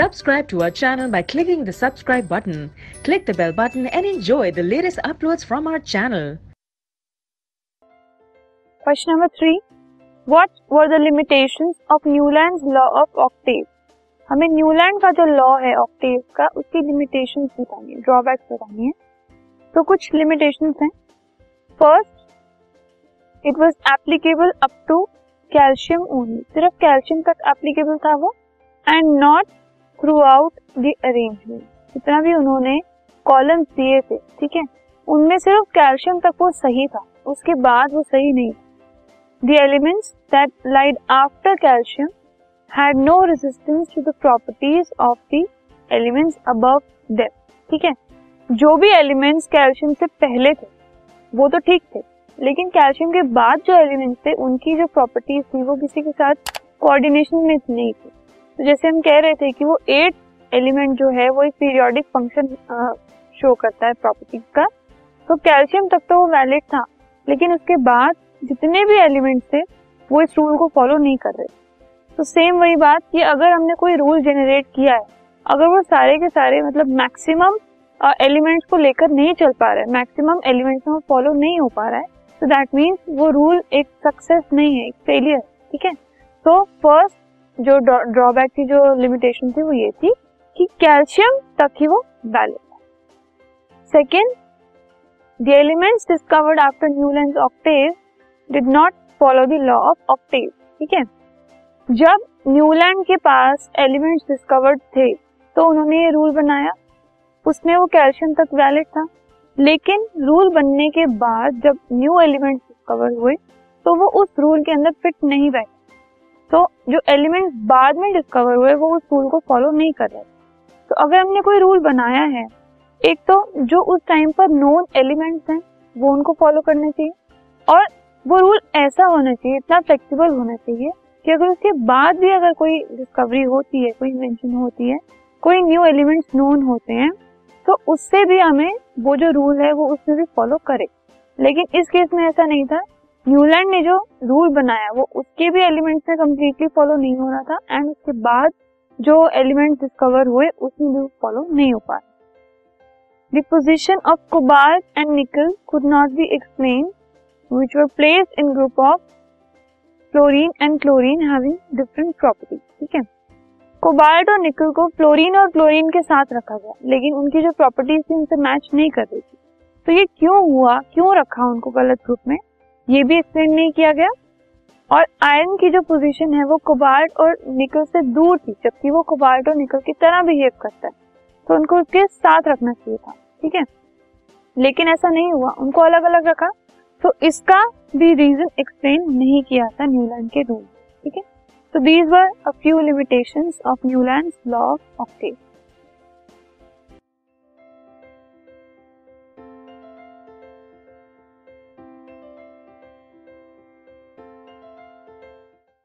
Subscribe to our channel by clicking the subscribe button. Click the bell button and enjoy the latest uploads from our channel. Question number three. What were the limitations of Newland's law of octave? हमें Newland का जो law है Octave का उसकी limitation बतानी है drawbacks बतानी है तो कुछ लिमिटेशन हैं first it was applicable up to calcium only सिर्फ़ कैल्शियम तक एप्लीकेबल था वो and not throughout the arrangement जितना भी उन्होंने कॉलम दिए थे, ठीक है? उनमें सिर्फ़ कैल्शियम तक वो सही था। उसके बाद वो सही नहीं the elements that lied after calcium had no resistance to the properties of the elements above depth ठीक है? जो भी एलिमेंट्स कैल्शियम से पहले थे, वो तो ठीक थे। लेकिन कैल्शियम के बाद जो एलिमेंट्स थे, उनकी जो प्रॉपर्टीज़ थी, वो किसी के साथ कोऑर्डिनेशन में नहीं थी। तो जैसे हम कह रहे थे कि वो एट एलिमेंट जो है, वो एक पीरियोडिक फ़ंक्शन शो करता है प्रॉपर्टीज़ का। तो कैल्शियम तक तो वो वैलिड था, लेकिन उसके बाद जितने भी एलिमेंट थे, वो इस रूल को फॉलो नहीं कर रहे। तो सेम वही बात कि अगर हमने कोई रूल जनरेट किया है, अगर वो सारे के सारे मतलब मैक्सिमम एलिमेंट्स को लेकर नहीं चल पा रहा है मैक्सिमम एलिमेंट्स में फॉलो नहीं हो पा रहा है तो दैट मीन्स वो रूल एक सक्सेस नहीं है, एक फेलियर ठीक है? तो फ़र्स्ट जो ड्रॉबैक की जो लिमिटेशन थी वो ये थी कि कैल्शियम तक ही वो valid second the elements discovered after Newland octave did not follow the law of octave ठीक है? जब न्यूलैंड के पास एलिमेंट्स डिस्कवर्ड थे तो उन्होंने ये रूल बनाया, उसमें वो कैल्शियम तक वैलिड था। लेकिन रूल बनने के बाद जब न्यू एलिमेंट्स डिस्कवर हुए तो वो उस रूल के अंदर फिट नहीं बैठे। तो जो एलिमेंट्स बाद में डिस्कवर हुए, वो उस रूल को फॉलो नहीं कर रहे। तो अगर हमने कोई रूल बनाया है, एक तो जो उस टाइम पर नोन एलिमेंट्स हैं, वो उनको फॉलो करना चाहिए। और वो रूल ऐसा होना चाहिए, इतना फ्लेक्सिबल होना चाहिए कि अगर उसके बाद भी अगर कोई डिस्कवरी होती है, कोई इन्वेंशन होती है, कोई न्यू एलिमेंट्स नोन होते हैं तो उससे भी हमें वो जो रूल है, वो उसमें भी फॉलो करे। लेकिन इस केस में ऐसा नहीं था। न्यूलैंड ने जो रूल बनाया, वो उसके भी एलिमेंट्स में कम्प्लीटली फॉलो नहीं हो रहा था एंड उसके बाद जो एलिमेंट डिस्कवर हुए, उसमें भी फॉलो नहीं हो पा रहा। The position of cobalt and nickel could not be explain which were place in group of fluorine and chlorine having different properties ठीक है? कोबाल्ट और निकल को फ्लोरीन और क्लोरीन के साथ रखा गया, लेकिन उनकी जो प्रॉपर्टीज़ थी, उनसे मैच नहीं कर रही थी। तो ये क्यों हुआ, क्यों रखा उनको गलत ग्रुप में? ये भी एक्सप्लेन नहीं किया गया। और आयरन की जो पोजीशन है, वो कोबाल्ट और निकल से दूर थी, जबकि वो कोबाल्ट और निकल की तरह बिहेव करता है। तो उनको उसके साथ रखना चाहिए था, ठीक है? लेकिन ऐसा नहीं हुआ, उनको अलग अलग रखा। तो इसका भी रीजन एक्सप्लेन नहीं किया था न्यूलैंड के रूल ठीक है? तो these were a few limitations of Newland law of octave